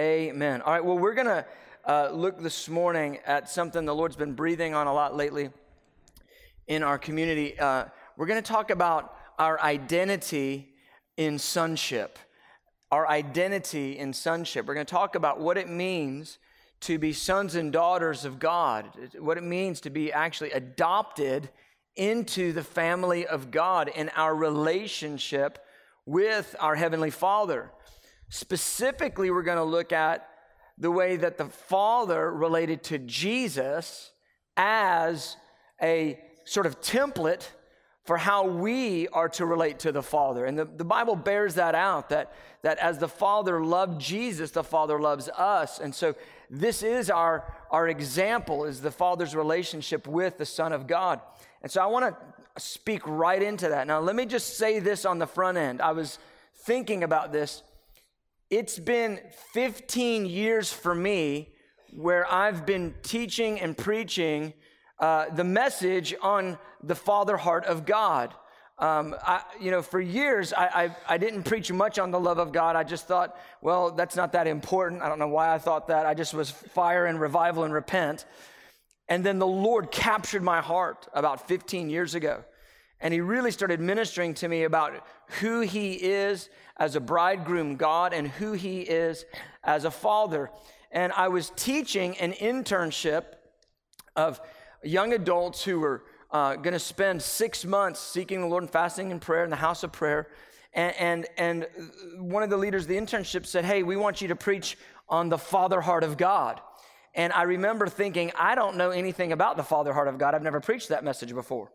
Amen. All right, well, we're going to uh, look this morning at something the Lord's been breathing on a lot lately in our community. Uh, we're going to talk about our identity in sonship. Our identity in sonship. We're going to talk about what it means to be sons and daughters of God, what it means to be actually adopted into the family of God in our relationship with our Heavenly Father. Specifically, we're going to look at the way that the Father related to Jesus as a sort of template for how we are to relate to the Father. And the, the Bible bears that out that, that as the Father loved Jesus, the Father loves us. And so this is our, our example is the Father's relationship with the Son of God. And so I want to speak right into that. Now, let me just say this on the front end. I was thinking about this. It's been 15 years for me where I've been teaching and preaching uh, the message on the father heart of God. Um, I, you know, for years, I, I, I, didn't preach much on the love of God. I just thought, well, that's not that important. I don't know why I thought that. I just was fire and revival and repent. And then the Lord captured my heart about 15 years ago. And He really started ministering to me about who He is as a bridegroom God and who He is as a father. And I was teaching an internship of young adults who were uh, going to spend six months seeking the Lord and fasting and prayer in the house of prayer. And, and, and one of the leaders of the internship said, Hey, we want you to preach on the father heart of God. And I remember thinking, I don't know anything about the Father heart of God. I've never preached that message before.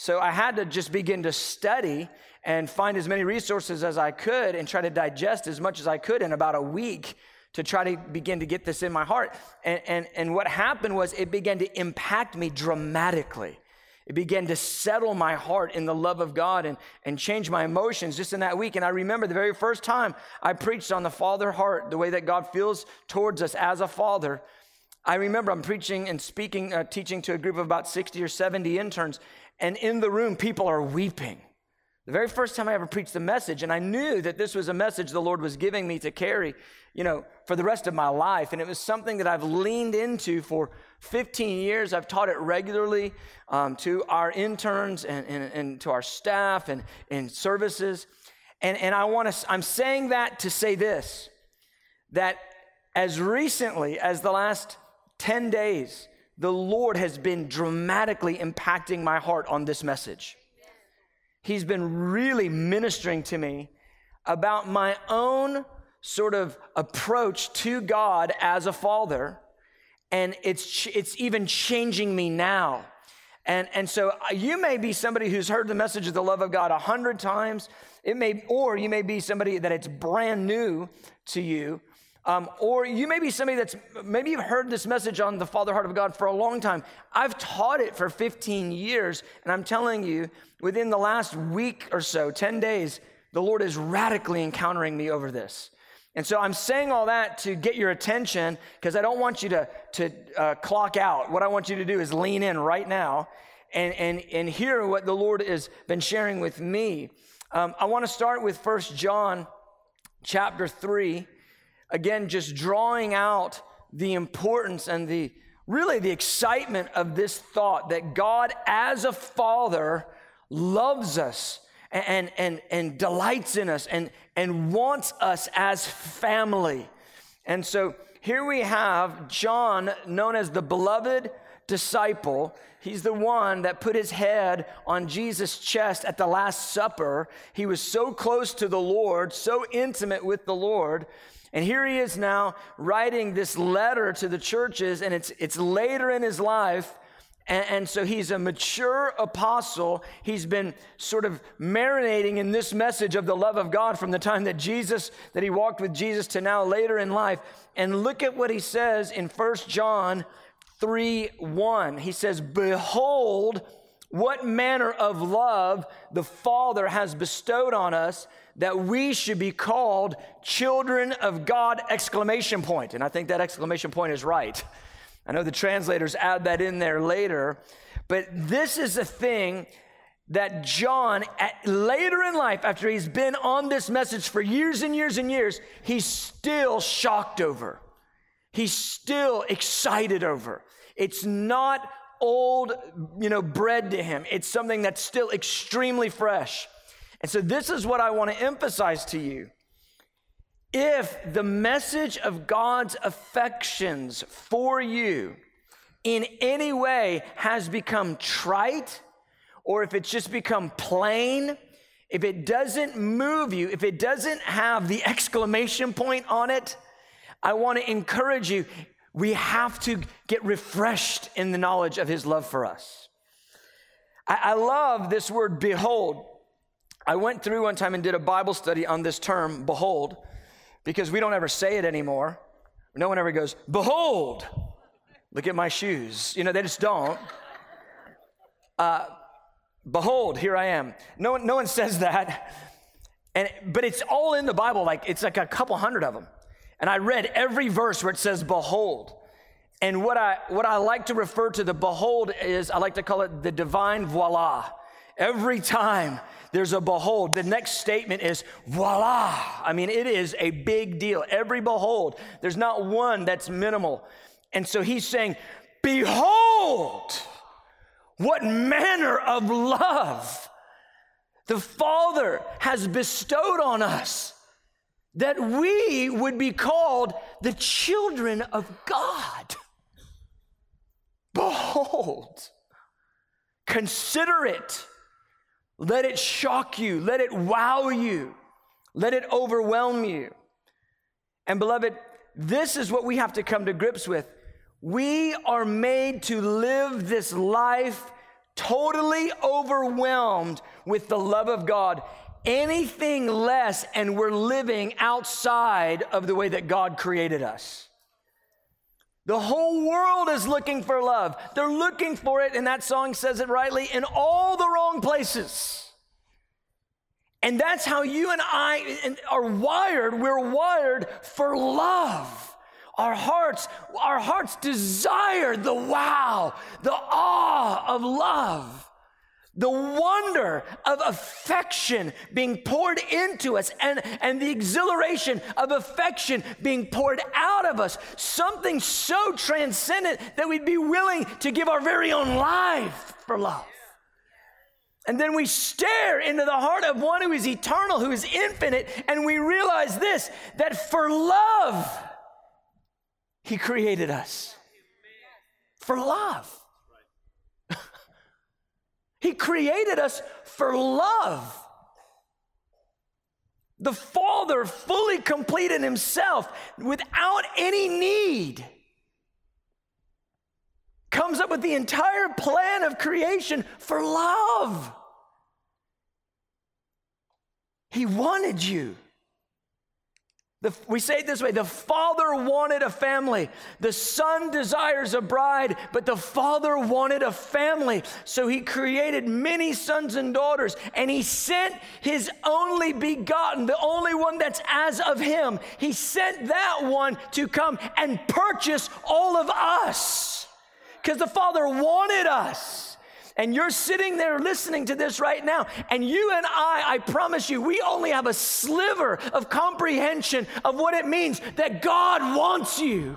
So I had to just begin to study and find as many resources as I could and try to digest as much as I could in about a week to try to begin to get this in my heart. And, and, and what happened was it began to impact me dramatically. It began to settle my heart in the love of God and, and change my emotions just in that week. And I remember the very first time I preached on the Father heart, the way that God feels towards us as a father. I remember I'm preaching and speaking, uh, teaching to a group of about 60 or 70 interns, and in the room, people are weeping. The very first time I ever preached the message, and I knew that this was a message the Lord was giving me to carry, you know, for the rest of my life. And it was something that I've leaned into for 15 years. I've taught it regularly um, to our interns and, and, and, to our staff and in services. And, and I want to, I'm saying that to say this that as recently as the last 10 days, the Lord has been dramatically impacting my heart on this message. He's been really ministering to me about my own sort of approach to God as a father, and it's, it's even changing me now. And, and so uh, you may be somebody who's heard the message of the love of God a hundred times. It may, or you may be somebody that it's brand new to you. Um, or you may be somebody that's maybe you've heard this message on the Father Heart of God for a long time. I've taught it for 15 years, and I'm telling you, within the last week or so, 10 days, the Lord is radically encountering me over this. And so I'm saying all that to get your attention because I don't want you to, to uh, clock out. What I want you to do is lean in right now and, and, and hear what the Lord has been sharing with me. Um, I want to start with First John chapter 3 again, just drawing out the importance and the really the excitement of this thought that God, as a father, loves us and, and, and delights in us and, and wants us as family. And so here we have John, known as the beloved disciple. He's the one that put his head on Jesus' chest at the Last Supper. He was so close to the Lord, so intimate with the Lord and here he is now writing this letter to the churches, and it's, it's later in his life. And, and, so he's a mature apostle. He's been sort of marinating in this message of the love of God from the time that Jesus, that he walked with Jesus to now later in life. And look at what he says in First John 3 1. He says, Behold, what manner of love the Father has bestowed on us that we should be called children of God exclamation point. And I think that exclamation point is right. I know the translators add that in there later, but this is a thing that John, at, later in life, after he's been on this message for years and years and years, he's still shocked over. He's still excited over. It's not old, you know, bread to him. It's something that's still extremely fresh. And so this is what I want to emphasize to you. If the message of God's affections for you in any way has become trite, or if it's just become plain, if it doesn't move you, if it doesn't have the exclamation point on it, I want to encourage you. We have to get refreshed in the knowledge of his love for us. I, I love this word, behold. I went through one time and did a Bible study on this term, behold, because we don't ever say it anymore. No one ever goes, behold, look at my shoes. You know, they just don't. Uh, Behold, here I am. No one, no one says that. And, but it's all in the Bible, like it's like a couple hundred of them. And I read every verse where it says, Behold. And what I, what I like to refer to the behold is, I like to call it the divine voila. Every time there's a behold, the next statement is voila. I mean, it is a big deal. Every behold, there's not one that's minimal. And so he's saying, Behold what manner of love the Father has bestowed on us that we would be called the children of God. Behold, consider it. Let it shock you. Let it wow you. Let it overwhelm you. And beloved, this is what we have to come to grips with. We are made to live this life totally overwhelmed with the love of God. Anything less, and we're living outside of the way that God created us. The whole world is looking for love. They're looking for it, and that song says it rightly, in all the wrong places. And that's how you and I are wired. We're wired for love. Our hearts, our hearts desire the wow, the awe of love the wonder of affection being poured into us and, and the exhilaration of affection being poured out of us. Something so transcendent that we'd be willing to give our very own life for love. And then we stare into the heart of one who is eternal, who is infinite, and we realize this that for love, he created us for love. He created us for love. The Father, fully complete in Himself, without any need, comes up with the entire plan of creation for love. He wanted you. The, we say it this way the father wanted a family. The son desires a bride, but the father wanted a family. So he created many sons and daughters, and he sent his only begotten, the only one that's as of him. He sent that one to come and purchase all of us because the father wanted us and you're sitting there listening to this right now, and you and I, I promise you, we only have a sliver of comprehension of what it means that God wants you.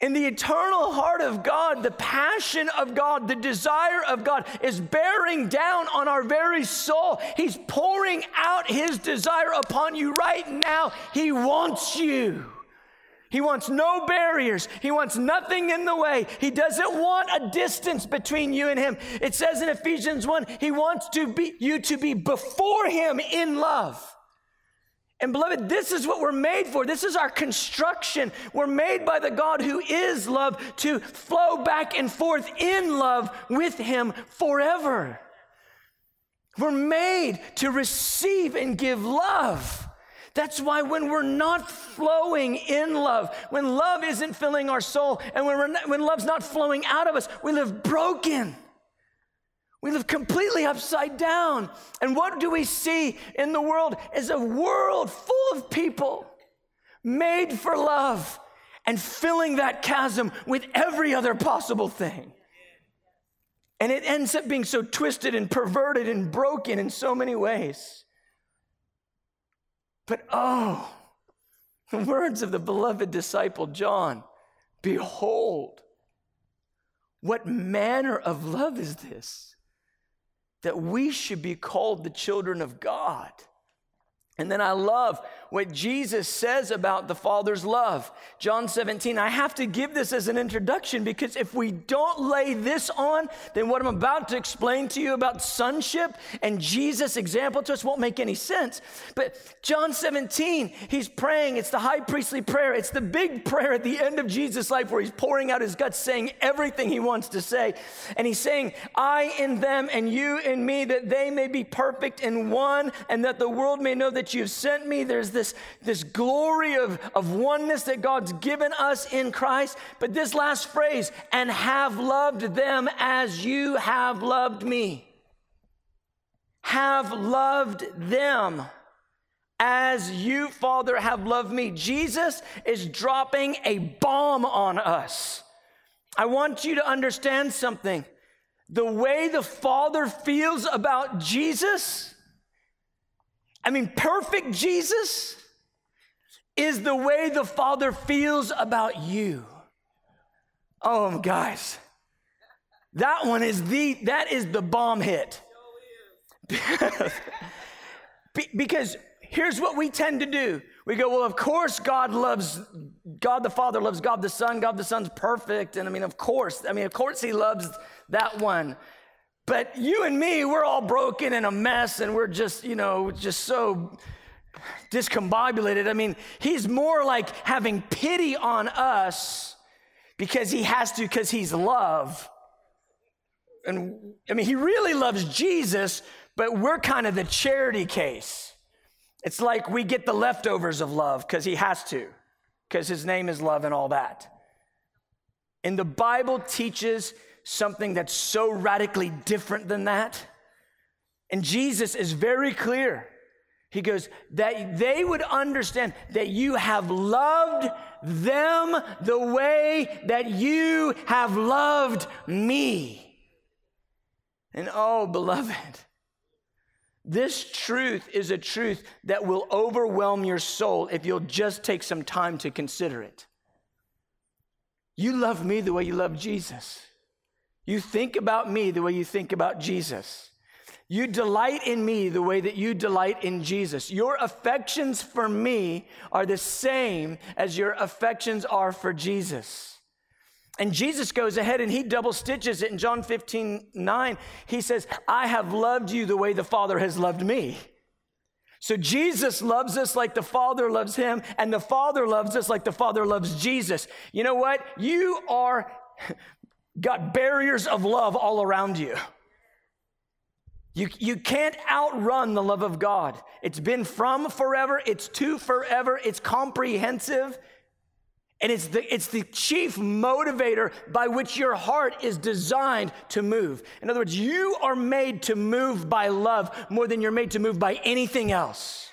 In the eternal heart of God, the passion of God, the desire of God is bearing down on our very soul. He's pouring out His desire upon you right now. He wants you. He wants no barriers. He wants nothing in the way. He doesn't want a distance between you and him. It says in Ephesians 1, he wants to be you to be before him in love. And beloved, this is what we're made for. This is our construction. We're made by the God who is love to flow back and forth in love with him forever. We're made to receive and give love. That's why when we're not flowing in love, when love isn't filling our soul, and when, not, when love's not flowing out of us, we live broken. We live completely upside down. And what do we see in the world is a world full of people made for love and filling that chasm with every other possible thing. And it ends up being so twisted and perverted and broken in so many ways. But oh, the words of the beloved disciple John Behold, what manner of love is this? That we should be called the children of God. And then I love what Jesus says about the Father's love. John 17, I have to give this as an introduction because if we don't lay this on, then what I'm about to explain to you about sonship and Jesus' example to us won't make any sense. But John 17, he's praying. It's the high priestly prayer. It's the big prayer at the end of Jesus' life where he's pouring out his guts, saying everything he wants to say. And he's saying, I in them and you in me, that they may be perfect in one, and that the world may know that you've sent me. There's this this, this glory of, of oneness that God's given us in Christ. But this last phrase, and have loved them as you have loved me. Have loved them as you, Father, have loved me. Jesus is dropping a bomb on us. I want you to understand something. The way the Father feels about Jesus I mean, perfect Jesus is the way the Father feels about you. Oh, guys, that one is the that is the bomb hit. because here's what we tend to do. We go, well, of course God loves God the Father loves God the Son. God the Son's perfect. And I mean, of course, I mean, of course he loves that one. But you and me, we're all broken and a mess, and we're just, you know, just so discombobulated. I mean, he's more like having pity on us because he has to, because he's love. And I mean, he really loves Jesus, but we're kind of the charity case. It's like we get the leftovers of love because he has to, because his name is love and all that. And the Bible teaches something that's so radically different than that. And Jesus is very clear. He goes, that they would understand that you have loved them the way that you have loved me. And oh, beloved, this truth is a truth that will overwhelm your soul if you'll just take some time to consider it. You love me the way you love Jesus. You think about me the way you think about Jesus. You delight in me the way that you delight in Jesus. Your affections for me are the same as your affections are for Jesus. And Jesus goes ahead and he double stitches it in John 15, 9. He says, I have loved you the way the Father has loved me. So Jesus loves us like the Father loves him, and the Father loves us like the Father loves Jesus. You know what? You are got barriers of love all around you. You, you can't outrun the love of God. It's been from forever, it's to forever, it's comprehensive, and it's the, it's the chief motivator by which your heart is designed to move. In other words, you are made to move by love more than you're made to move by anything else.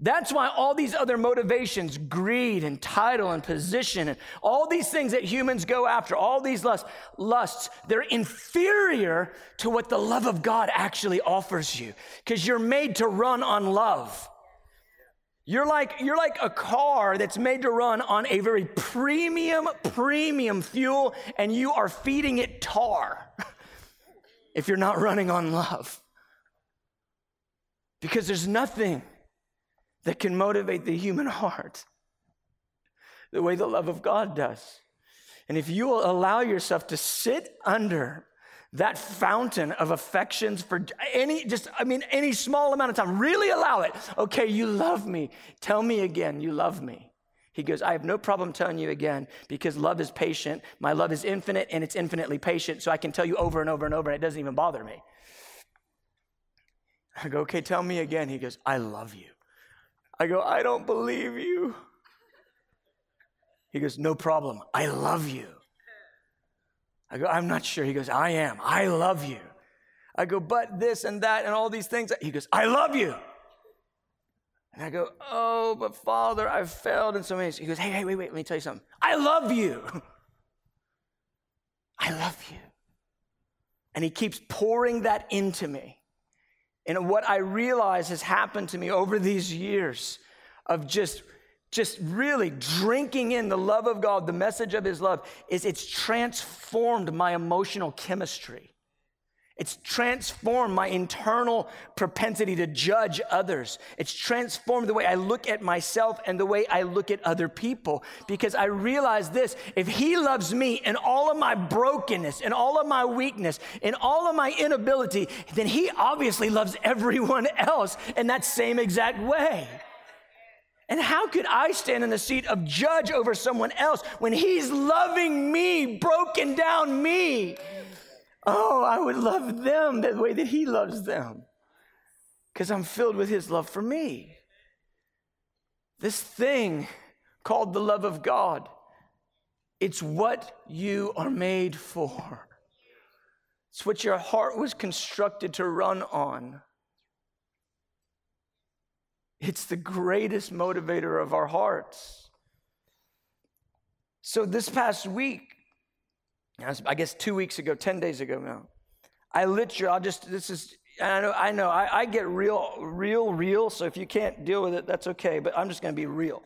That's why all these other motivations, greed and title and position, and all these things that humans go after, all these lusts, lusts, they're inferior to what the love of God actually offers you because you're made to run on love. You're like, you're like a car that's made to run on a very premium, premium fuel, and you are feeding it tar if you're not running on love. Because there's nothing that can motivate the human heart the way the love of God does. And if you will allow yourself to sit under that fountain of affections for any, just, I mean, any small amount of time, really allow it. Okay, you love me. Tell me again, you love me. He goes, I have no problem telling you again because love is patient. My love is infinite and it's infinitely patient. So I can tell you over and over and over and it doesn't even bother me. I go, okay, tell me again. He goes, I love you. I go, I don't believe you. He goes, No problem. I love you. I go, I'm not sure. He goes, I am. I love you. I go, but this and that and all these things. He goes, I love you. And I go, Oh, but Father, I've failed in so many. Ways. He goes, Hey, hey, wait, wait, let me tell you something. I love you. I love you. And he keeps pouring that into me. And what I realize has happened to me over these years of just just really drinking in the love of God, the message of his love, is it's transformed my emotional chemistry. It's transformed my internal propensity to judge others. It's transformed the way I look at myself and the way I look at other people because I realize this if He loves me in all of my brokenness, in all of my weakness, in all of my inability, then He obviously loves everyone else in that same exact way. And how could I stand in the seat of judge over someone else when He's loving me, broken down me? Oh, I would love them the way that He loves them because I'm filled with His love for me. This thing called the love of God, it's what you are made for. It's what your heart was constructed to run on. It's the greatest motivator of our hearts. So, this past week, I guess two weeks ago, 10 days ago now. I literally, I'll just, this is, I know, I know, I, I get real, real, real. So if you can't deal with it, that's okay. But I'm just going to be real.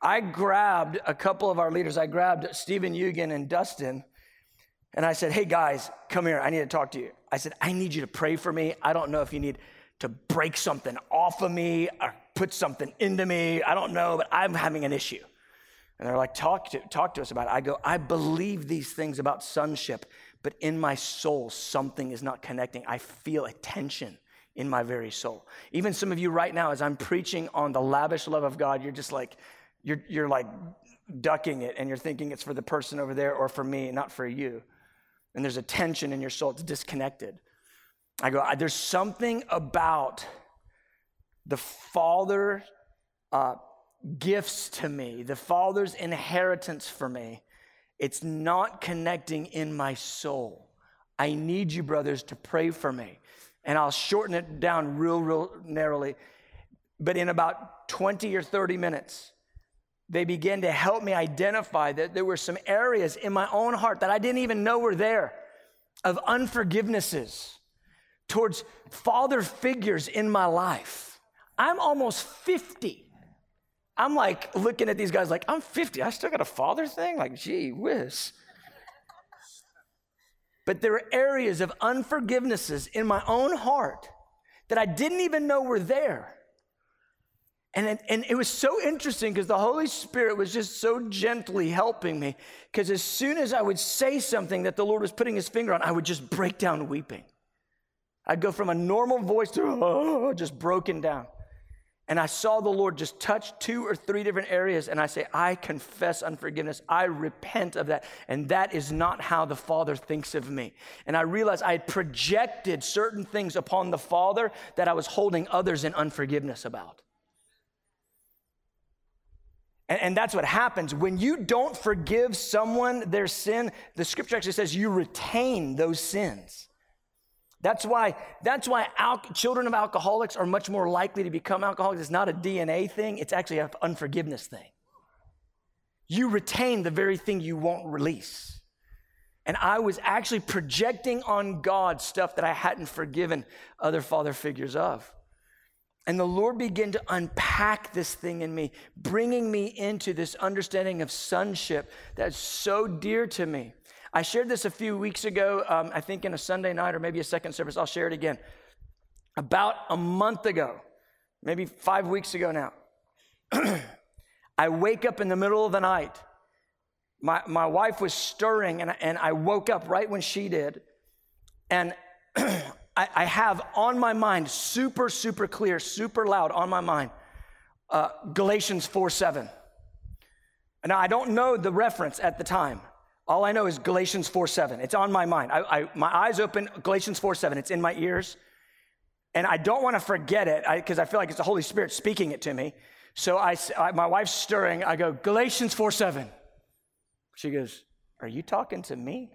I grabbed a couple of our leaders. I grabbed Stephen Eugen and Dustin, and I said, Hey guys, come here. I need to talk to you. I said, I need you to pray for me. I don't know if you need to break something off of me or put something into me. I don't know, but I'm having an issue. And they're like, talk to, talk to us about it. I go, I believe these things about sonship, but in my soul, something is not connecting. I feel a tension in my very soul. Even some of you right now, as I'm preaching on the lavish love of God, you're just like, you're, you're like ducking it and you're thinking it's for the person over there or for me, not for you. And there's a tension in your soul, it's disconnected. I go, there's something about the Father uh, gifts to me, the Father's inheritance for me, it's not connecting in my soul. I need you, brothers, to pray for me. And I'll shorten it down real, real narrowly. But in about 20 or 30 minutes, they began to help me identify that there were some areas in my own heart that I didn't even know were there of unforgivenesses towards father figures in my life. I'm almost 50. I'm like looking at these guys like, I'm 50. I still got a father thing? Like, gee whiz. But there are areas of unforgivenesses in my own heart that I didn't even know were there. And it, and it was so interesting because the Holy Spirit was just so gently helping me. Because as soon as I would say something that the Lord was putting his finger on, I would just break down weeping. I'd go from a normal voice to oh, just broken down. And I saw the Lord just touch two or three different areas, and I say, I confess unforgiveness. I repent of that. And that is not how the Father thinks of me. And I realized I had projected certain things upon the Father that I was holding others in unforgiveness about. And, and that's what happens. When you don't forgive someone their sin, the scripture actually says you retain those sins. That's why, that's why al- children of alcoholics are much more likely to become alcoholics. It's not a DNA thing, it's actually an unforgiveness thing. You retain the very thing you won't release. And I was actually projecting on God stuff that I hadn't forgiven other father figures of. And the Lord began to unpack this thing in me, bringing me into this understanding of sonship that's so dear to me. I shared this a few weeks ago, um, I think in a Sunday night or maybe a second service. I'll share it again. About a month ago, maybe five weeks ago now, I wake up in the middle of the night. My, my wife was stirring, and, and I woke up right when she did. And I, I, have on my mind, super, super clear, super loud on my mind, uh, Galatians 4 7. Now, I don't know the reference at the time. All I know is Galatians 4 7. It's on my mind. I, I, my eyes open, Galatians 4 7. It's in my ears. And I don't want to forget it because I, I, feel like it's the Holy Spirit speaking it to me. So I, my wife's stirring. I go, Galatians 4 7. She goes, Are you talking to me?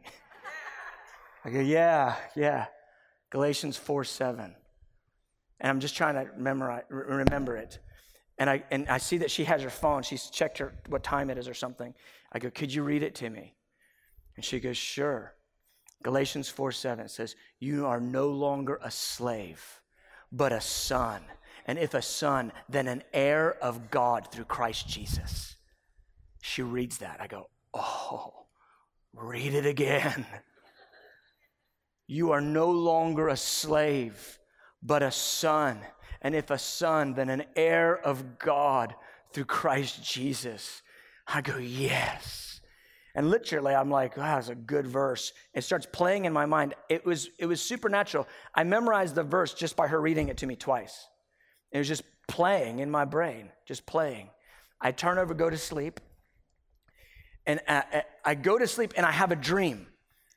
I go, Yeah, yeah. Galatians 4 7. And I'm just trying to memorize, remember it. And I, and I see that she has her phone. She's checked her what time it is or something. I go, Could you read it to me? And she goes, Sure. Galatians 4 7 says, You are no longer a slave, but a son. And if a son, then an heir of God through Christ Jesus. She reads that. I go, Oh, read it again. You are no longer a slave, but a son. And if a son, then an heir of God through Christ Jesus. I go, Yes. And literally, I'm like, wow, that's a good verse. It starts playing in my mind. It was, it was supernatural. I memorized the verse just by her reading it to me twice. It was just playing in my brain, just playing. I turn over, go to sleep, and I, I go to sleep and I have a dream.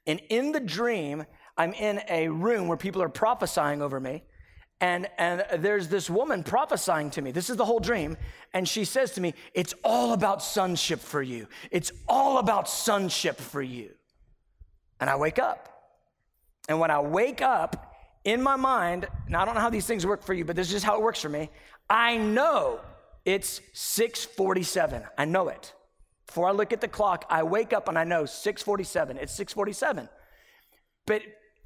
And in the dream, I'm in a room where people are prophesying over me and and there's this woman prophesying to me. This is the whole dream. And she says to me it's all about sonship for you. It's all about sonship for you. And i wake up. And when i wake up in my mind now i don't know how these things work for you but this is just how it works for me. I know it's 647 i know it. Before i look at the clock i wake up and i know 647 it's 647 but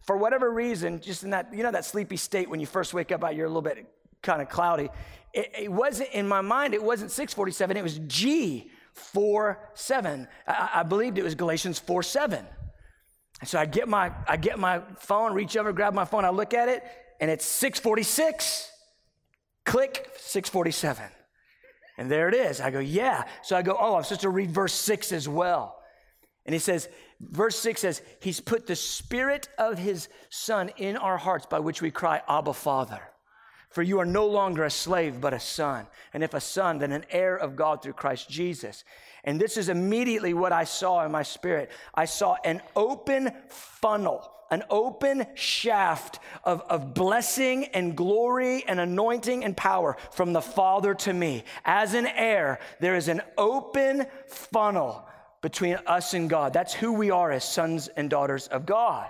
for whatever reason, just in that, you know, that sleepy state when you first wake up, you're a little bit kind of cloudy. It, it, wasn't in my mind, it wasn't 647, it was G 4 7. I, I believed it was Galatians 4 7. And so I get my I get my phone, reach over, grab my phone, I look at it, and it's 646. Click 647. And there it is. I go, yeah. So I go, oh, I'm supposed to read verse 6 as well. And he says, Verse 6 says, He's put the Spirit of His Son in our hearts by which we cry, Abba, Father. For you are no longer a slave, but a son. And if a son, then an heir of God through Christ Jesus. And this is immediately what I saw in my spirit. I saw an open funnel, an open shaft of, of blessing and glory and anointing and power from the Father to me. As an heir, there is an open funnel between us and God. That's who we are as sons and daughters of God.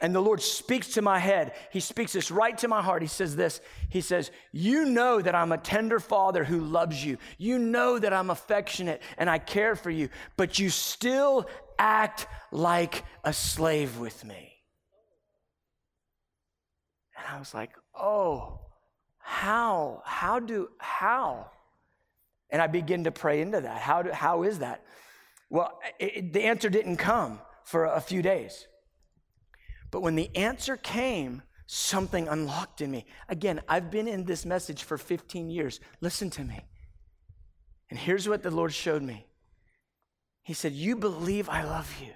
And the Lord speaks to my head. He speaks this right to my heart. He says this He says, You know that I'm a tender father who loves you. You know that I'm affectionate and I care for you, but you still act like a slave with me. And I was like, Oh, how? How do, how? And I begin to pray into that. How, do, how is that? Well, it, the answer didn't come for a few days. But when the answer came, something unlocked in me. Again, I've been in this message for 15 years. Listen to me. And here's what the Lord showed me He said, You believe I love you,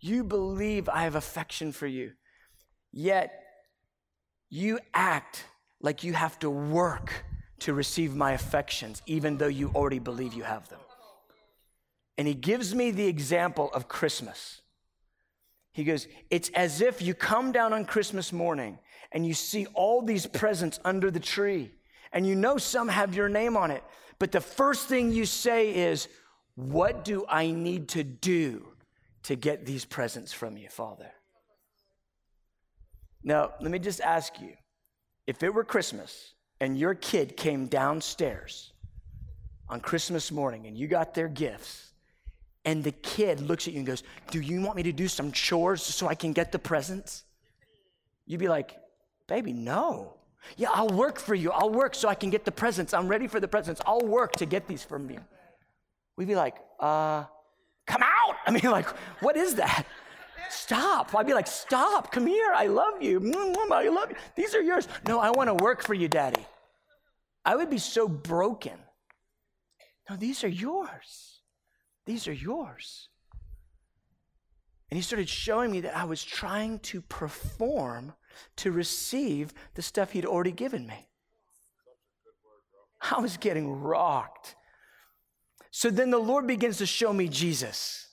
you believe I have affection for you, yet you act like you have to work to receive my affections, even though you already believe you have them. And he gives me the example of Christmas. He goes, It's as if you come down on Christmas morning and you see all these presents under the tree, and you know some have your name on it. But the first thing you say is, What do I need to do to get these presents from you, Father? Now, let me just ask you if it were Christmas and your kid came downstairs on Christmas morning and you got their gifts, and the kid looks at you and goes, Do you want me to do some chores so I can get the presents? You'd be like, Baby, no. Yeah, I'll work for you. I'll work so I can get the presents. I'm ready for the presents. I'll work to get these from you. We'd be like, uh, come out. I mean, like, what is that? Stop. I'd be like, stop. Come here. I love you. I love you. These are yours. No, I want to work for you, Daddy. I would be so broken. No, these are yours. These are yours. And he started showing me that I was trying to perform to receive the stuff he'd already given me. I was getting rocked. So then the Lord begins to show me Jesus.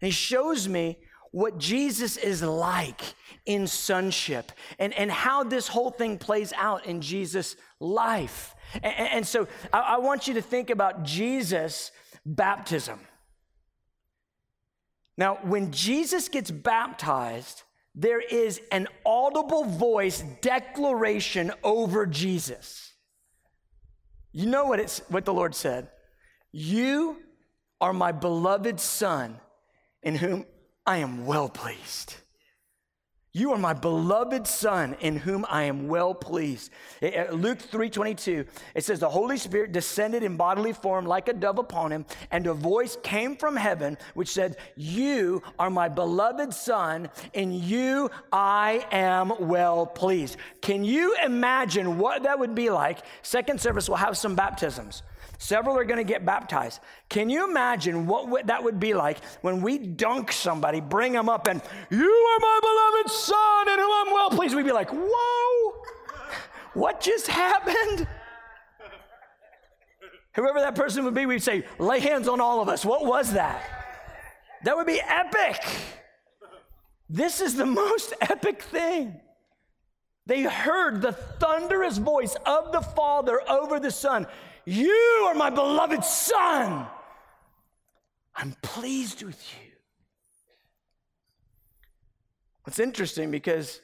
And he shows me what Jesus is like in sonship and, and how this whole thing plays out in Jesus' life. And, and so I, I want you to think about Jesus baptism. Now, when Jesus gets baptized, there is an audible voice declaration over Jesus. You know what it's what the Lord said? You are my beloved son in whom I am well pleased. You are my beloved son in whom I am well pleased. Eh, eh, Luke 3:22 it says the Holy Spirit descended in bodily form like a dove upon him and a voice came from heaven which said you are my beloved son in you I am well pleased. Can you imagine what that would be like? Second service will have some baptisms. Several are going to get baptized. Can you imagine what that would be like when we dunk somebody, bring them up, and you are my beloved son and whom I'm well pleased? We'd be like, whoa, what just happened? Whoever that person would be, we'd say, lay hands on all of us. What was that? That would be epic. This is the most epic thing. They heard the thunderous voice of the Father over the Son. You are my beloved Son. I'm pleased with you. What's interesting because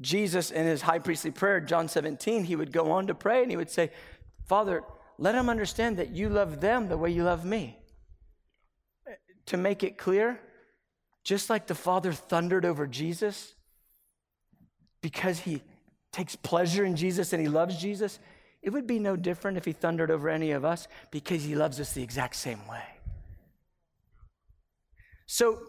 Jesus, in his high priestly prayer, John 17, he would go on to pray and he would say, Father, let them understand that you love them the way you love me. To make it clear, just like the Father thundered over Jesus, because he takes pleasure in Jesus and he loves Jesus, it would be no different if he thundered over any of us because he loves us the exact same way. So,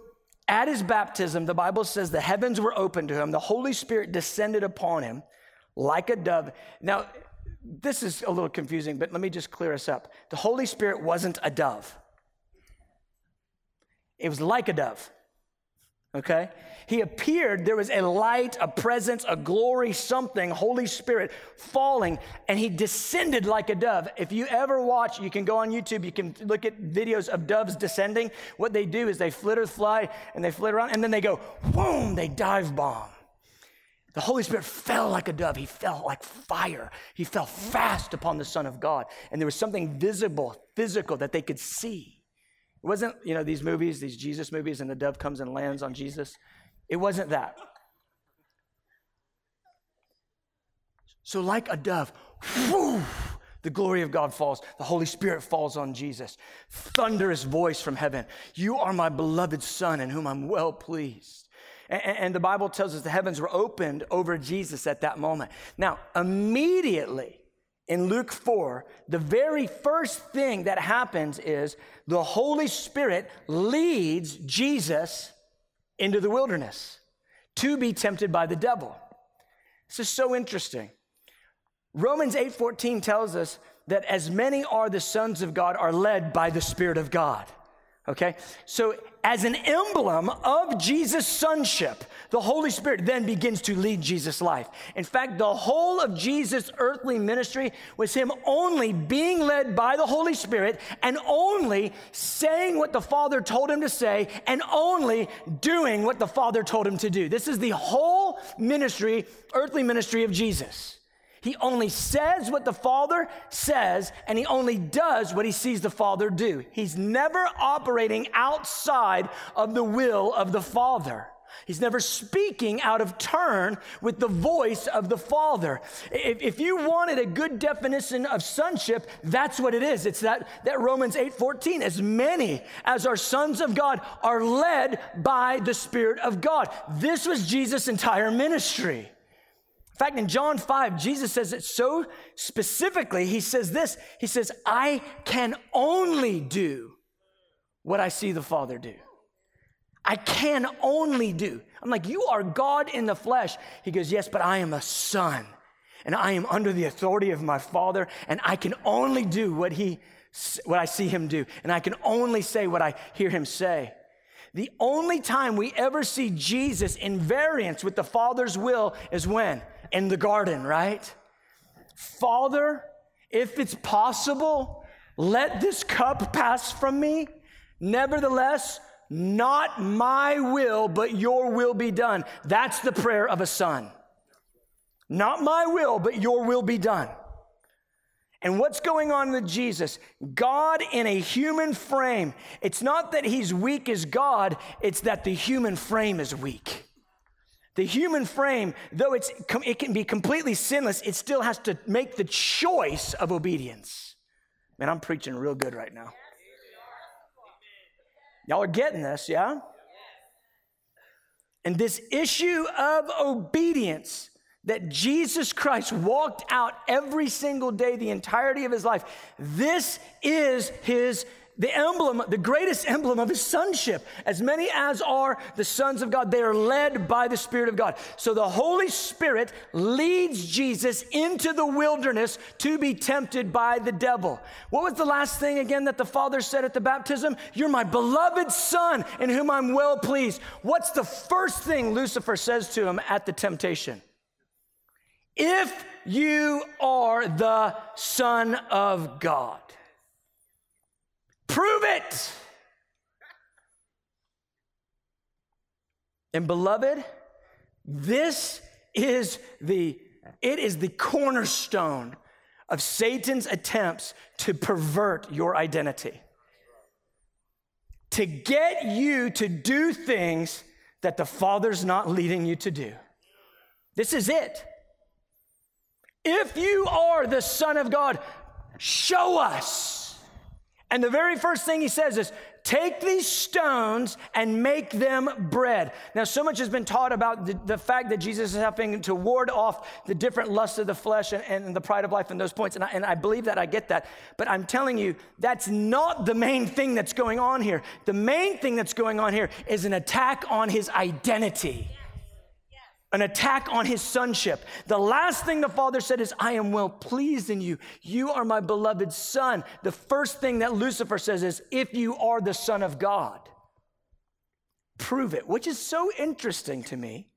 at his baptism, the Bible says the heavens were opened to him, the Holy Spirit descended upon him like a dove. Now, this is a little confusing, but let me just clear us up. The Holy Spirit wasn't a dove, it was like a dove okay? He appeared, there was a light, a presence, a glory, something, Holy Spirit falling, and he descended like a dove. If you ever watch, you can go on YouTube, you can look at videos of doves descending. What they do is they flitter, fly, and they flit around, and then they go, boom, they dive bomb. The Holy Spirit fell like a dove. He fell like fire. He fell fast upon the Son of God. And there was something visible, physical that they could see. It wasn't, you know, these movies, these Jesus movies, and the dove comes and lands on Jesus. It wasn't that. So, like a dove, whoo, the glory of God falls. The Holy Spirit falls on Jesus. Thunderous voice from heaven You are my beloved Son, in whom I'm well pleased. And, and the Bible tells us the heavens were opened over Jesus at that moment. Now, immediately, in Luke 4, the very first thing that happens is the Holy Spirit leads Jesus into the wilderness to be tempted by the devil. This is so interesting. Romans 8:14 tells us that as many are the sons of God are led by the Spirit of God. Okay? So, as an emblem of Jesus' sonship, the Holy Spirit then begins to lead Jesus' life. In fact, the whole of Jesus' earthly ministry was him only being led by the Holy Spirit and only saying what the Father told him to say and only doing what the Father told him to do. This is the whole ministry, earthly ministry of Jesus. He only says what the Father says, and he only does what he sees the Father do. He's never operating outside of the will of the Father. He's never speaking out of turn with the voice of the Father. If, if, you wanted a good definition of sonship, that's what it is. It's that, that Romans 8:14. As many as are sons of God are led by the Spirit of God. This was Jesus' entire ministry. In fact, in John 5, Jesus says it so specifically. He says this He says, I can only do what I see the Father do. I can only do. I'm like, You are God in the flesh. He goes, Yes, but I am a son, and I am under the authority of my Father, and I can only do what He what I see him do, and I can only say what I hear him say. The only time we ever see Jesus in variance with the Father's will is when? In the garden, right? Father, if it's possible, let this cup pass from me. Nevertheless, not my will, but your will be done. That's the prayer of a son. Not my will, but your will be done. And what's going on with Jesus? God in a human frame. It's not that he's weak as God, it's that the human frame is weak. The human frame, though it's, it can be completely sinless, it still has to make the choice of obedience. Man, I'm preaching real good right now. Y'all are getting this, yeah? And this issue of obedience that Jesus Christ walked out every single day, the entirety of his life, this is his the emblem, the greatest emblem of his sonship. As many as are the sons of God, they are led by the Spirit of God. So the Holy Spirit leads Jesus into the wilderness to be tempted by the devil. What was the last thing again that the Father said at the baptism? You're my beloved Son in whom I'm well pleased. What's the first thing Lucifer says to him at the temptation? If you are the Son of God. Prove it. And beloved, this is the it is the cornerstone of Satan's attempts to pervert your identity. To get you to do things that the Father's not leading you to do. This is it. If you are the Son of God, show us. And the very first thing he says is, Take these stones and make them bread. Now, so much has been taught about the, the, fact that Jesus is having to ward off the different lusts of the flesh and, and the pride of life and those points. And I, and I believe that, I get that. But I'm telling you, that's not the main thing that's going on here. The main thing that's going on here is an attack on his identity an attack on his sonship. The last thing the father said is, I am well pleased in you. You are my beloved son. The first thing that Lucifer says is, if you are the son of God, prove it, which is so interesting to me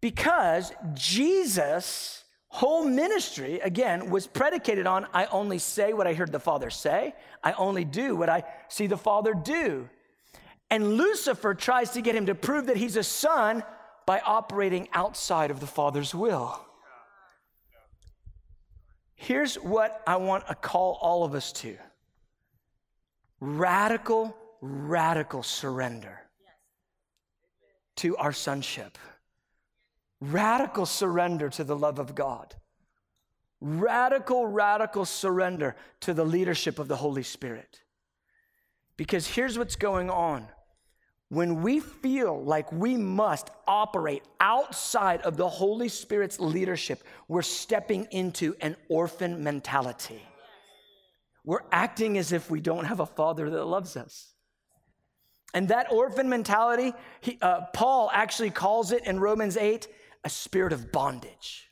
because Jesus' whole ministry, again, was predicated on I only say what I heard the father say, I only do what I see the father do. And Lucifer tries to get him to prove that he's a son by operating outside of the Father's will. Here's what I want to call all of us to radical, radical surrender to our sonship, radical surrender to the love of God, radical, radical surrender to the leadership of the Holy Spirit. Because here's what's going on when we feel like we must operate outside of the Holy Spirit's leadership, we're stepping into an orphan mentality. We're acting as if we don't have a father that loves us. And that orphan mentality, he, uh, Paul actually calls it in Romans 8 a spirit of bondage.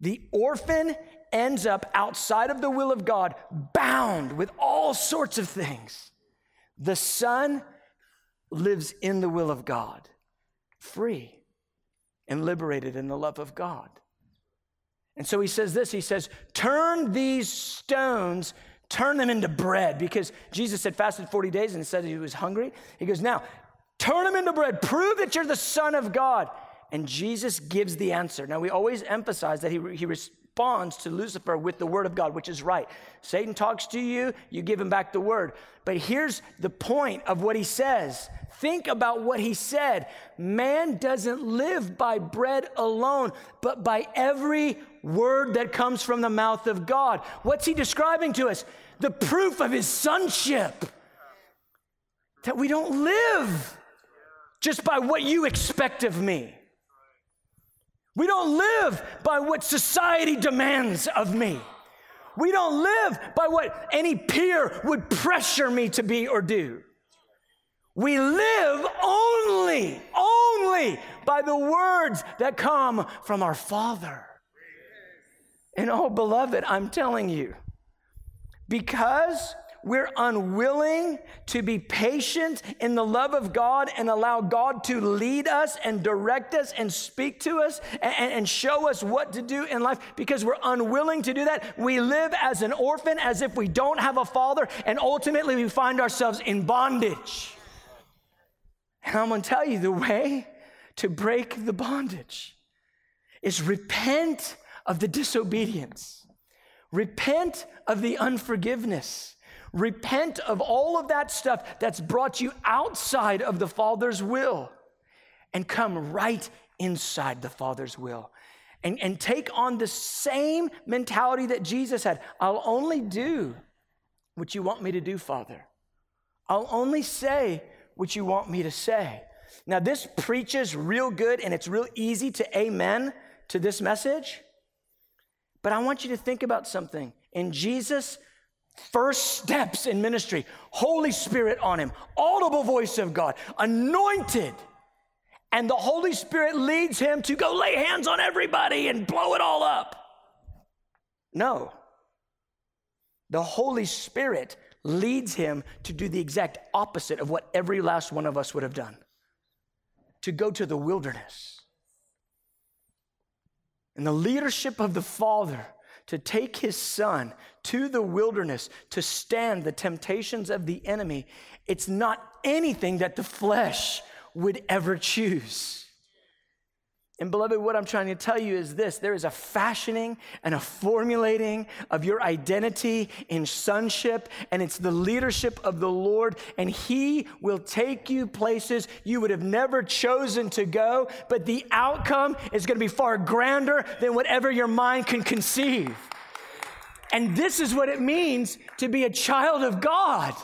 The orphan ends up outside of the will of God, bound with all sorts of things. The son lives in the will of God, free and liberated in the love of God. And so he says this He says, Turn these stones, turn them into bread, because Jesus had fasted 40 days and said he was hungry. He goes, Now, turn them into bread. Prove that you're the Son of God. And Jesus gives the answer. Now, we always emphasize that he, he responds to Lucifer with the word of God, which is right. Satan talks to you, you give him back the word. But here's the point of what he says Think about what he said. Man doesn't live by bread alone, but by every word that comes from the mouth of God. What's he describing to us? The proof of his sonship. That we don't live just by what you expect of me. We don't live by what society demands of me. We don't live by what any peer would pressure me to be or do. We live only, only by the words that come from our Father. And oh, beloved, I'm telling you, because we're unwilling to be patient in the love of God and allow God to lead us and direct us and speak to us and, and, show us what to do in life because we're unwilling to do that. We live as an orphan as if we don't have a father, and ultimately we find ourselves in bondage. And I'm to tell you the way to break the bondage is repent of the disobedience, repent of the unforgiveness, repent of all of that stuff that's brought you outside of the Father's will, and come right inside the Father's will. And, and take on the same mentality that Jesus had. I'll only do what you want me to do, Father. I'll only say what you want me to say. Now, this preaches real good and it's real easy to amen to this message. But I want you to think about something. In Jesus' first steps in ministry, Holy Spirit on him, audible voice of God, anointed. And the Holy Spirit leads him to go lay hands on everybody and blow it all up. No. The Holy Spirit leads him to do the exact opposite of what every last one of us would have done to go to the wilderness. And the leadership of the Father to take his son to the wilderness to stand the temptations of the enemy, it's not anything that the flesh would ever choose. And beloved, what I'm trying to tell you is this there is a fashioning and a formulating of your identity in sonship, and it's the leadership of the Lord, and He will take you places you would have never chosen to go, but the outcome is going to be far grander than whatever your mind can conceive. And this is what it means to be a child of God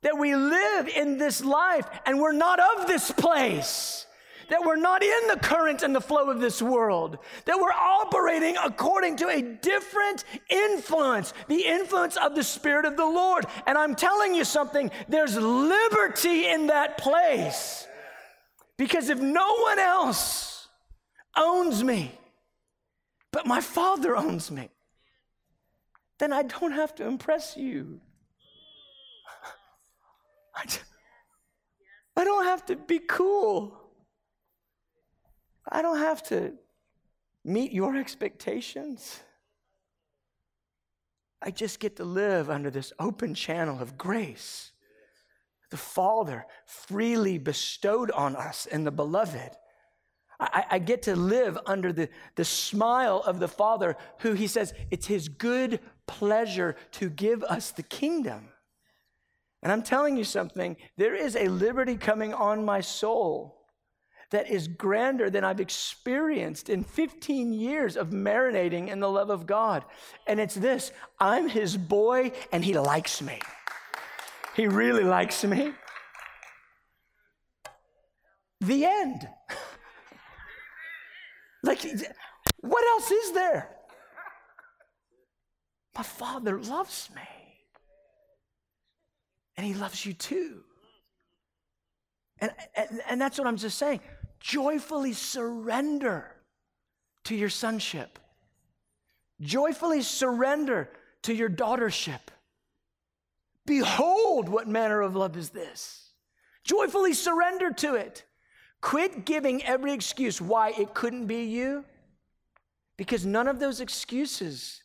that we live in this life and we're not of this place that we're not in the current and the flow of this world, that we're operating according to a different influence, the influence of the Spirit of the Lord. And I'm telling you something, there's liberty in that place. Because if no one else owns me, but my Father owns me, then I don't have to impress you. I don't have to be cool. I don't have to meet your expectations. I just get to live under this open channel of grace. The Father freely bestowed on us in the beloved. I, I, get to live under the, the smile of the Father, who he says it's his good pleasure to give us the kingdom. And I'm telling you something, there is a liberty coming on my soul that is grander than I've experienced in 15 years of marinating in the love of God. And it's this I'm his boy, and he likes me. He really likes me. The end. like, what else is there? My father loves me. And he loves you too. And, and, and that's what I'm just saying joyfully surrender to your sonship. Joyfully surrender to your daughtership. Behold, what manner of love is this. Joyfully surrender to it. Quit giving every excuse why it couldn't be you, because none of those excuses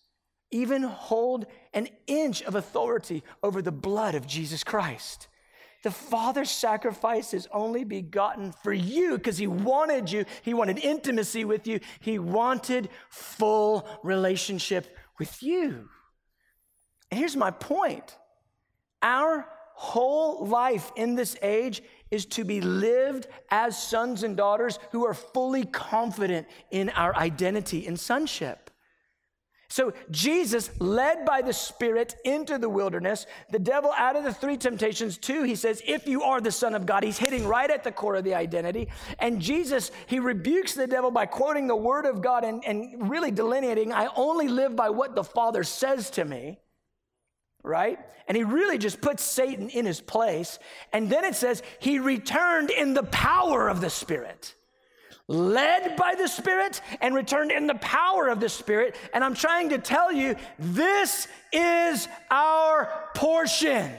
even hold an inch of authority over the blood of Jesus Christ. The Father sacrificed his only begotten for you because he wanted you. He wanted intimacy with you. He wanted full relationship with you. And here's my point our whole life in this age is to be lived as sons and daughters who are fully confident in our identity in sonship. So Jesus, led by the Spirit into the wilderness, the devil out of the three temptations, two, he says, if you are the Son of God, he's hitting right at the core of the identity. And Jesus, he rebukes the devil by quoting the word of God and, and really delineating, I only live by what the Father says to me right? And he really just puts Satan in his place. And then it says, he returned in the power of the Spirit led by the Spirit and returned in the power of the Spirit. And I'm trying to tell you, this is our portion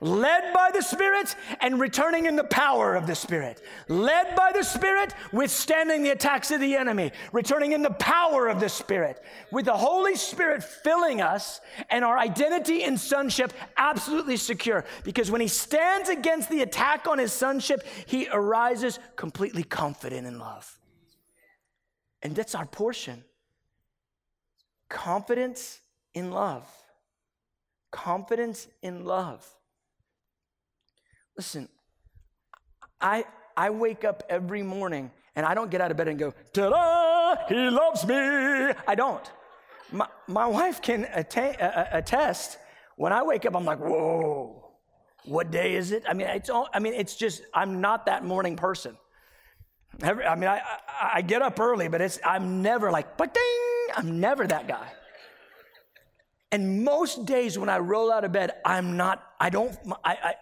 led by the Spirit and returning in the power of the Spirit. Led by the Spirit, withstanding the attacks of the enemy, returning in the power of the Spirit, with the Holy Spirit filling us and our identity in sonship absolutely secure. Because when he stands against the attack on his sonship, he arises completely confident in love. And that's our portion confidence in love. Confidence in love. Listen, I, I wake up every morning and I don't get out of bed and go, ta da, he loves me. I don't. My, my wife can uh, uh, attest when I wake up, I'm like, whoa, What day is it? I mean, it's all, I mean, it's just I'm not that morning person. Every, I mean, I, I, I get up early, but it's I'm never like, but ding, I'm never that guy. And most days when I roll out of bed, I'm not. I don't. I, I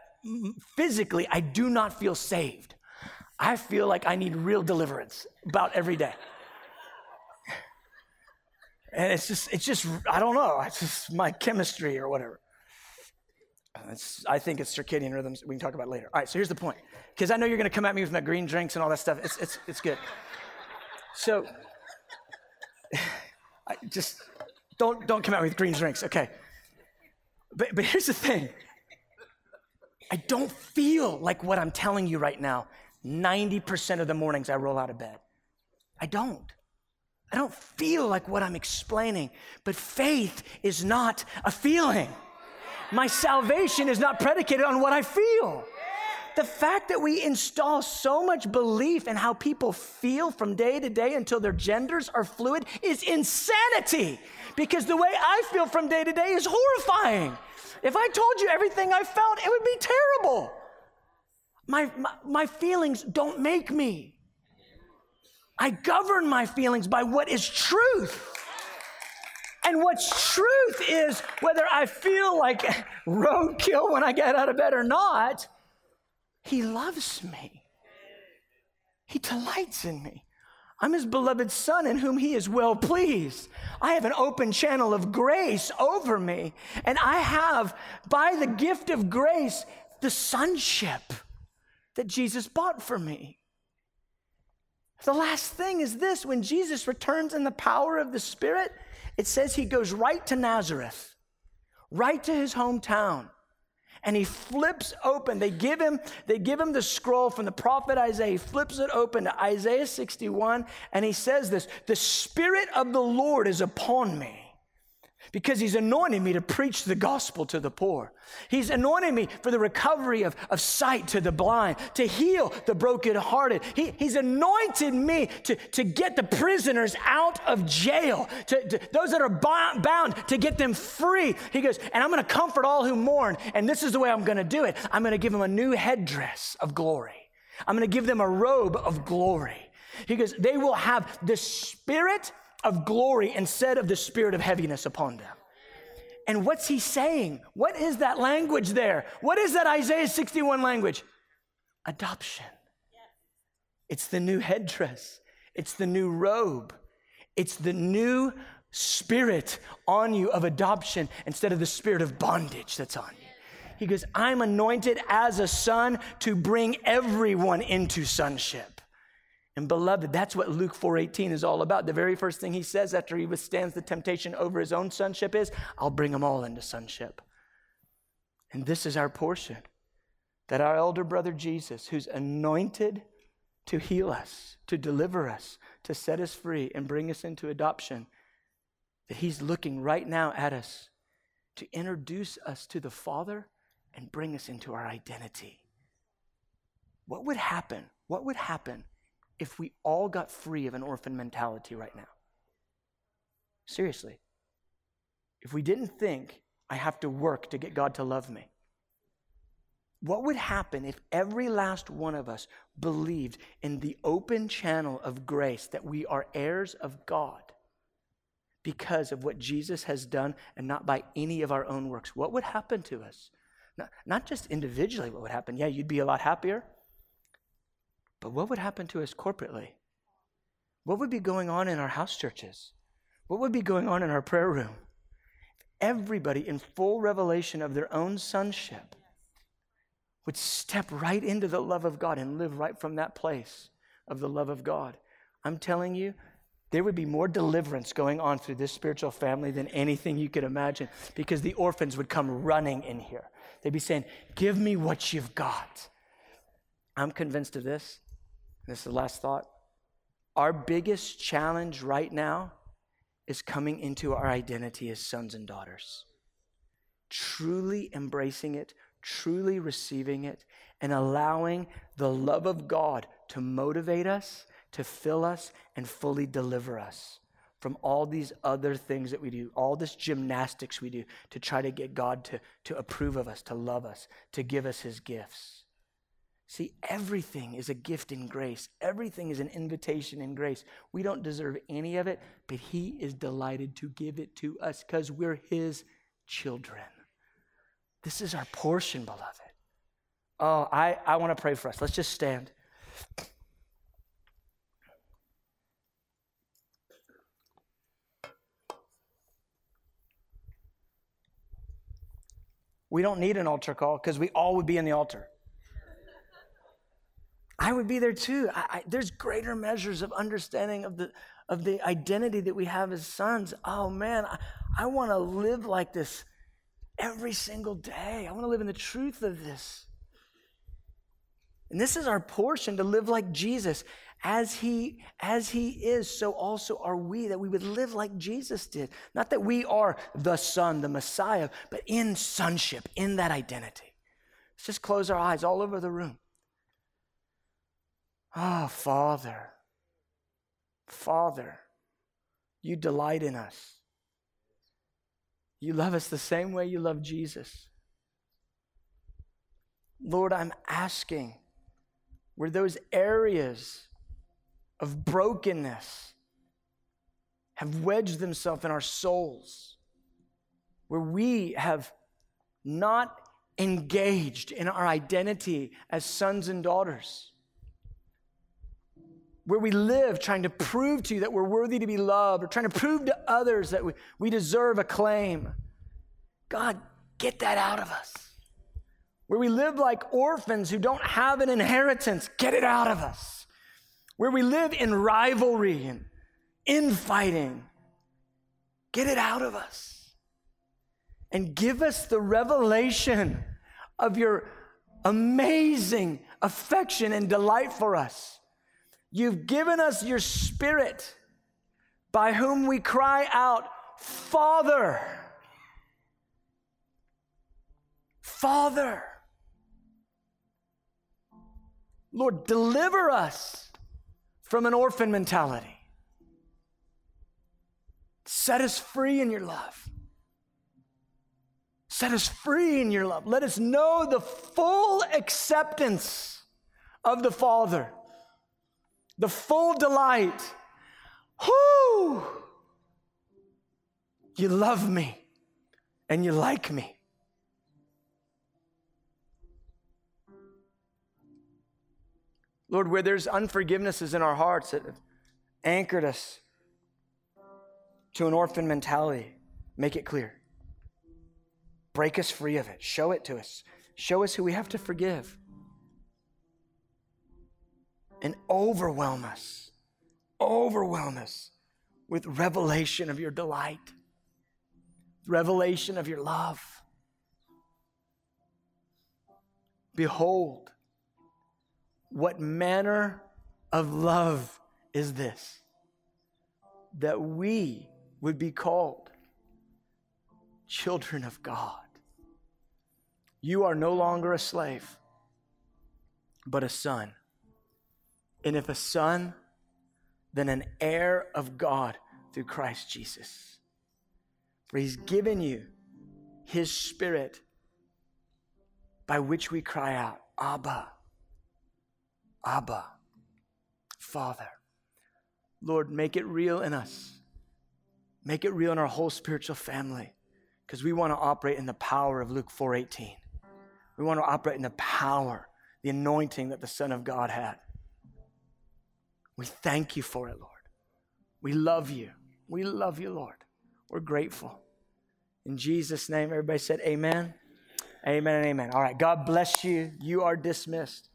physically, I do not feel saved. I feel like I need real deliverance about every day. And it's just, it's just, I don't know. It's just my chemistry or whatever. It's, I think it's circadian rhythms. We can talk about later. All right, so here's the point. Because I know you're going to come at me with my green drinks and all that stuff. It's, it's, it's good. So, I just don't, don't come at me with green drinks, okay? But, but here's the thing I don't feel like what I'm telling you right now 90% of the mornings I roll out of bed. I don't. I don't feel like what I'm explaining. But faith is not a feeling. My salvation is not predicated on what I feel. The fact that we install so much belief in how people feel from day to day until their genders are fluid is insanity. Because the way I feel from day to day is horrifying. If I told you everything I felt, it would be terrible. My, my, my feelings don't make me. I govern my feelings by what is truth. And what's truth is whether I feel like roadkill when I get out of bed or not, He loves me. He delights in me. I'm His beloved Son in whom He is well pleased. I have an open channel of grace over me. And I have, by the gift of grace, the sonship that Jesus bought for me. The last thing is this when Jesus returns in the power of the Spirit, it says he goes right to Nazareth, right to his hometown. And he flips open. They give him, they give him the scroll from the prophet Isaiah. He flips it open to Isaiah 61, and he says this: the spirit of the Lord is upon me because he's anointed me to preach the gospel to the poor. He's anointed me for the recovery of, of sight to the blind, to heal the brokenhearted. He, he's anointed me to, to get the prisoners out of jail, to, to those that are bound, to get them free. He goes, and I'm going to comfort all who mourn. And this is the way I'm going to do it. I'm going to give them a new headdress of glory. I'm going to give them a robe of glory. He goes, they will have the spirit of glory instead of the spirit of heaviness upon them. And what's he saying? What is that language there? What is that Isaiah 61 language? Adoption. It's the new headdress, it's the new robe, it's the new spirit on you of adoption instead of the spirit of bondage that's on you. He goes, I'm anointed as a son to bring everyone into sonship. And beloved, that's what Luke 4:18 is all about. The very first thing he says after he withstands the temptation over his own sonship is, I'll bring them all into sonship. And this is our portion. That our elder brother Jesus, who's anointed to heal us, to deliver us, to set us free and bring us into adoption, that he's looking right now at us to introduce us to the Father and bring us into our identity. What would happen? What would happen if we all got free of an orphan mentality right now? Seriously. If we didn't think, I have to work to get God to love me. What would happen if every last one of us believed in the open channel of grace that we are heirs of God because of what Jesus has done and not by any of our own works? What would happen to us? Not, not just individually, what would happen? Yeah, you'd be a lot happier. But what would happen to us corporately? What would be going on in our house churches? What would be going on in our prayer room? Everybody in full revelation of their own sonship would step right into the love of God and live right from that place of the love of God. I'm telling you, there would be more deliverance going on through this spiritual family than anything you could imagine because the orphans would come running in here. They'd be saying, Give me what you've got. I'm convinced of this this is the last thought. Our biggest challenge right now is coming into our identity as sons and daughters. Truly embracing it, truly receiving it, and allowing the love of God to motivate us, to fill us, and fully deliver us from all these other things that we do, all this gymnastics we do to try to get God to, to approve of us, to love us, to give us his gifts. See, everything is a gift in grace. Everything is an invitation in grace. We don't deserve any of it, but He is delighted to give it to us because we're His children. This is our portion, beloved. Oh, I, I want to pray for us. Let's just stand. We don't need an altar call because we all would be in the altar. I would be there too. I, I, there's greater measures of understanding of the, of the identity that we have as sons. Oh man, I, I want to live like this every single day. I want to live in the truth of this. And this is our portion to live like Jesus. As he, as he is, so also are we, that we would live like Jesus did. Not that we are the Son, the Messiah, but in sonship, in that identity. Let's just close our eyes all over the room. Ah, oh, Father, Father, you delight in us. You love us the same way you love Jesus. Lord, I'm asking where those areas of brokenness have wedged themselves in our souls, where we have not engaged in our identity as sons and daughters, where we live trying to prove to you that we're worthy to be loved, or trying to prove to others that we, we deserve a claim. God, get that out of us. Where we live like orphans who don't have an inheritance, get it out of us where we live in rivalry and infighting. Get it out of us and give us the revelation of your amazing affection and delight for us. You've given us your spirit by whom we cry out, Father. Father. Lord, deliver us from an orphan mentality. Set us free in your love. Set us free in your love. Let us know the full acceptance of the Father, the full delight. Whoo! You love me and you like me. Lord, where there's unforgivenesses in our hearts that have anchored us to an orphan mentality, make it clear. Break us free of it. Show it to us. Show us who we have to forgive. And overwhelm us, overwhelm us with revelation of your delight, revelation of your love. Behold, what manner of love is this? That we would be called children of God. You are no longer a slave, but a son. And if a son, then an heir of God through Christ Jesus. For he's given you his spirit by which we cry out, Abba, Abba, Father. Lord, make it real in us. Make it real in our whole spiritual family because we want to operate in the power of Luke 4:18. We want to operate in the power, the anointing that the Son of God had. We thank you for it, Lord. We love you. We love you, Lord. We're grateful. In Jesus' name, everybody said amen. Amen and amen. All right. God bless you. You are dismissed.